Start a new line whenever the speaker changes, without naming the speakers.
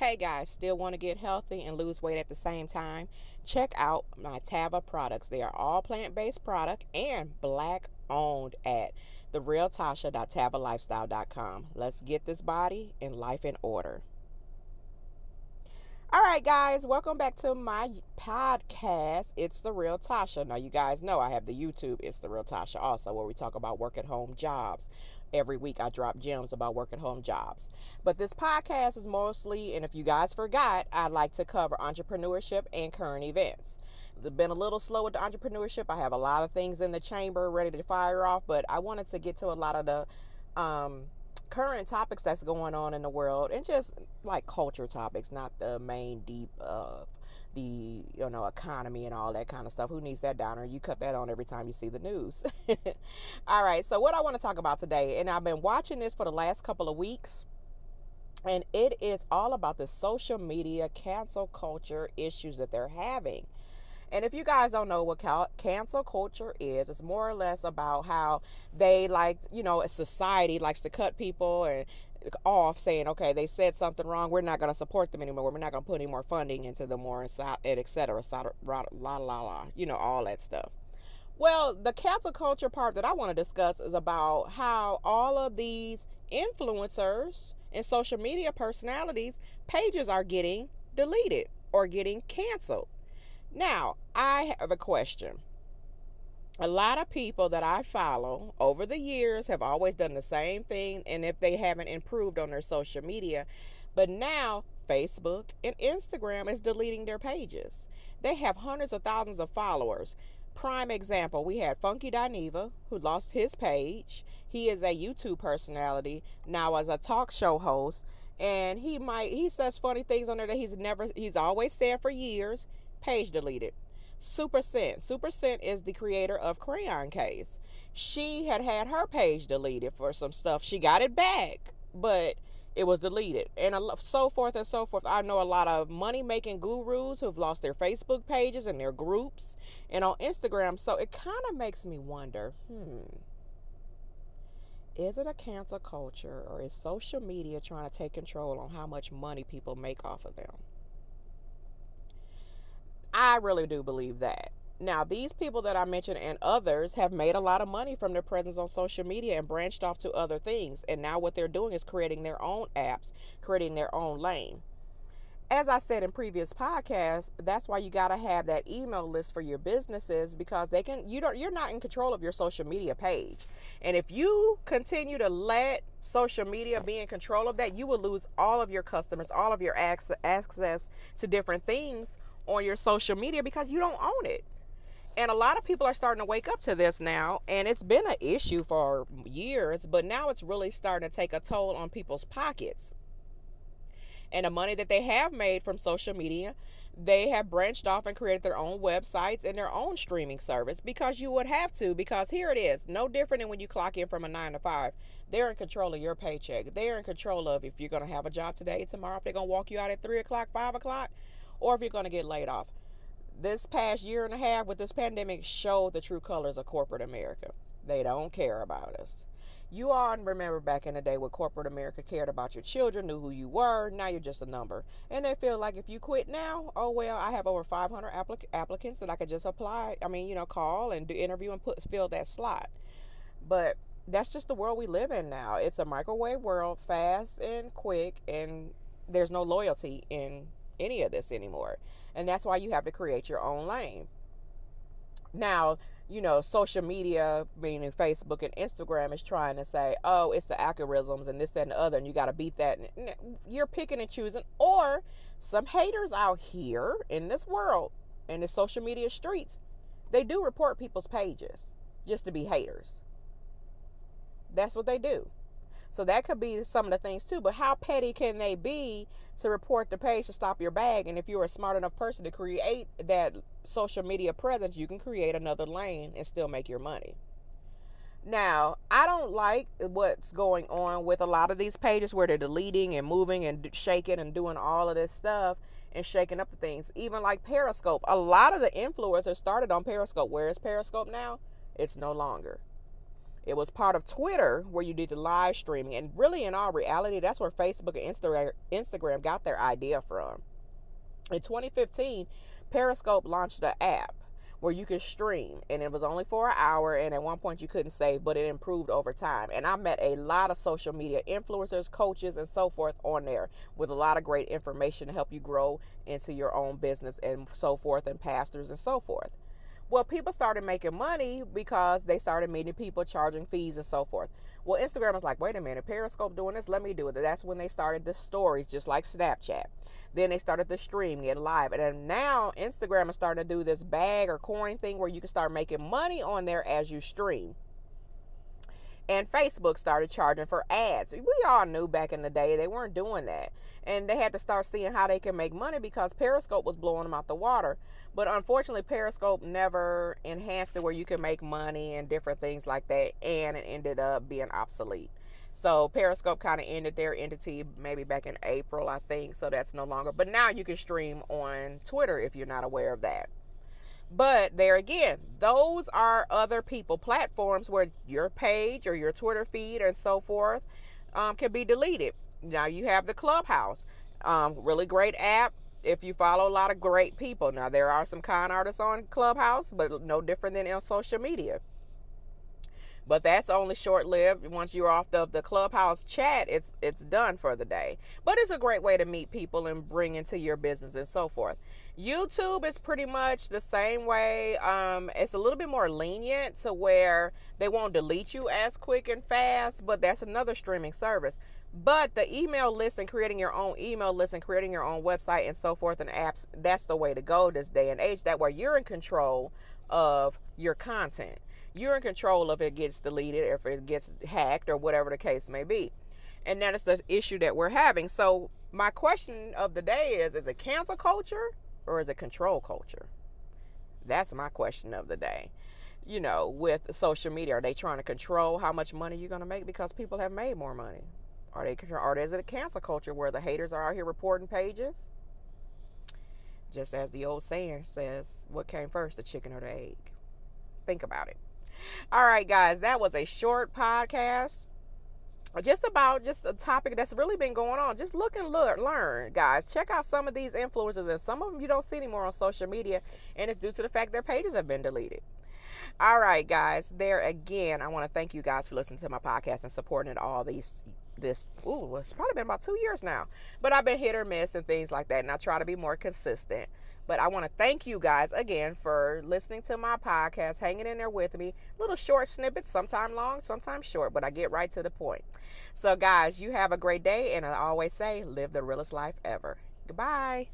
Hey guys, still want to get healthy and lose weight at the same time? Check out my Tava products. They are all plant-based product and black owned at therealtasha.tavalifestyle.com. Let's get this body and life in order. All right, guys, welcome back to my podcast. It's the Real Tasha. Now, you guys know I have the YouTube. It's the Real Tasha also, where we talk about work at home jobs every week I drop gems about work at home jobs. But this podcast is mostly, and if you guys forgot, I'd like to cover entrepreneurship and current events. Been a little slow with the entrepreneurship. I have a lot of things in the chamber ready to fire off, but I wanted to get to a lot of the um, current topics that's going on in the world and just like culture topics, not the main deep uh, the you know economy and all that kind of stuff. Who needs that downer? You cut that on every time you see the news. all right, so what I want to talk about today, and I've been watching this for the last couple of weeks, and it is all about the social media cancel culture issues that they're having. And if you guys don't know what cancel culture is, it's more or less about how they like, you know, a society likes to cut people and off saying, okay, they said something wrong. We're not going to support them anymore. We're not going to put any more funding into them more, and et cetera, la la la, you know, all that stuff. Well, the cancel culture part that I want to discuss is about how all of these influencers and social media personalities pages are getting deleted or getting canceled. Now, I have a question a lot of people that I follow over the years have always done the same thing, and if they haven't improved on their social media, but now Facebook and Instagram is deleting their pages. They have hundreds of thousands of followers. Prime example, we had Funky Dineva, who lost his page. He is a YouTube personality now as a talk show host, and he might he says funny things on there that he's never he's always said for years. Page deleted. Supa Cent. Supa Cent is the creator of Crayon Case. She had had her page deleted for some stuff. She got it back, but it was deleted and so forth and so forth. I know a lot of money making gurus who've lost their Facebook pages and their groups and on Instagram. So it kind of makes me wonder hmm, is it a cancel culture or is social media trying to take control on how much money people make off of them? I really do believe that. Now, these people that I mentioned and others have made a lot of money from their presence on social media and branched off to other things. And now what they're doing is creating their own apps, creating their own lane. As I said in previous podcasts, that's why you got to have that email list for your businesses because they can you don't you're not in control of your social media page. And if you continue to let social media be in control of that, you will lose all of your customers, all of your access to different things on your social media because you don't own it. And a lot of people are starting to wake up to this now, and it's been an issue for years, but now it's really starting to take a toll on people's pockets. And the money that they have made from social media, they have branched off and created their own websites and their own streaming service because you would have to. Because here it is no different than when you clock in from a nine to five. They're in control of your paycheck. They're in control of if you're going to have a job today, tomorrow, if they're going to walk you out at three o'clock, five o'clock or if you're going to get laid off. This past year and a half with this pandemic showed the true colors of corporate America. They don't care about us. You all remember back in the day when corporate America cared about your children, knew who you were. Now you're just a number. And they feel like if you quit now, oh, well, I have over 500 applic- applicants that I could just apply. I mean, you know, call and do interview and put fill that slot. But that's just the world we live in now. It's a microwave world, fast and quick, and there's no loyalty in any of this anymore. And that's why you have to create your own lane. Now, you know, social media, meaning Facebook and Instagram, is trying to say, oh, it's the algorithms and this, that, and the other, and you got to beat that. You're picking and choosing. Or some haters out here in this world, in the social media streets, they do report people's pages just to be haters. That's what they do. So that could be some of the things too. But how petty can they be to report the page to stop your bag? And if you're a smart enough person to create that social media presence, you can create another lane and still make your money. Now, I don't like what's going on with a lot of these pages where they're deleting and moving and shaking and doing all of this stuff and shaking up the things. Even like Periscope. A lot of the influencers started on Periscope. Where is Periscope now? It's no longer. It was part of Twitter where you did the live streaming. And really, in all reality, that's where Facebook and Instagram got their idea from. In 2015, Periscope launched an app where you could stream and it was only for an hour and at one point you couldn't save but it improved over time and i met a lot of social media influencers coaches and so forth on there with a lot of great information to help you grow into your own business and so forth and pastors and so forth well people started making money because they started meeting people charging fees and so forth well instagram was like wait a minute periscope doing this let me do it that's when they started the stories just like snapchat then they started the stream, get live. And then now Instagram is starting to do this bag or coin thing where you can start making money on there as you stream. And Facebook started charging for ads. We all knew back in the day they weren't doing that. And they had to start seeing how they can make money because Periscope was blowing them out the water. But unfortunately, Periscope never enhanced it where you can make money and different things like that. And it ended up being obsolete. So Periscope kind of ended their entity maybe back in April, I think. So that's no longer. But now you can stream on Twitter if you're not aware of that. But there again, those are other people platforms where your page or your Twitter feed and so forth um, can be deleted. Now you have the Clubhouse, um, really great app. If you follow a lot of great people, now there are some con artists on Clubhouse, but no different than on social media. But that's only short lived. Once you're off the, the clubhouse chat, it's it's done for the day. But it's a great way to meet people and bring into your business and so forth. YouTube is pretty much the same way. Um, it's a little bit more lenient to where they won't delete you as quick and fast, but that's another streaming service. But the email list and creating your own email list and creating your own website and so forth and apps, that's the way to go this day and age. That way you're in control of your content you're in control if it gets deleted, if it gets hacked, or whatever the case may be. And that is the issue that we're having. So, my question of the day is is it cancel culture or is it control culture? That's my question of the day. You know, with social media, are they trying to control how much money you're going to make because people have made more money? Are they or is it a cancel culture where the haters are out here reporting pages? Just as the old saying says, what came first, the chicken or the egg? Think about it. All right, guys, that was a short podcast. Just about just a topic that's really been going on. Just look and look, learn, guys. Check out some of these influencers, and some of them you don't see anymore on social media, and it's due to the fact their pages have been deleted. All right, guys. There again, I want to thank you guys for listening to my podcast and supporting it all these this ooh, it's probably been about two years now. But I've been hit or miss and things like that, and I try to be more consistent. But I want to thank you guys again for listening to my podcast, hanging in there with me. Little short snippets, sometimes long, sometimes short, but I get right to the point. So, guys, you have a great day, and I always say, live the realest life ever. Goodbye.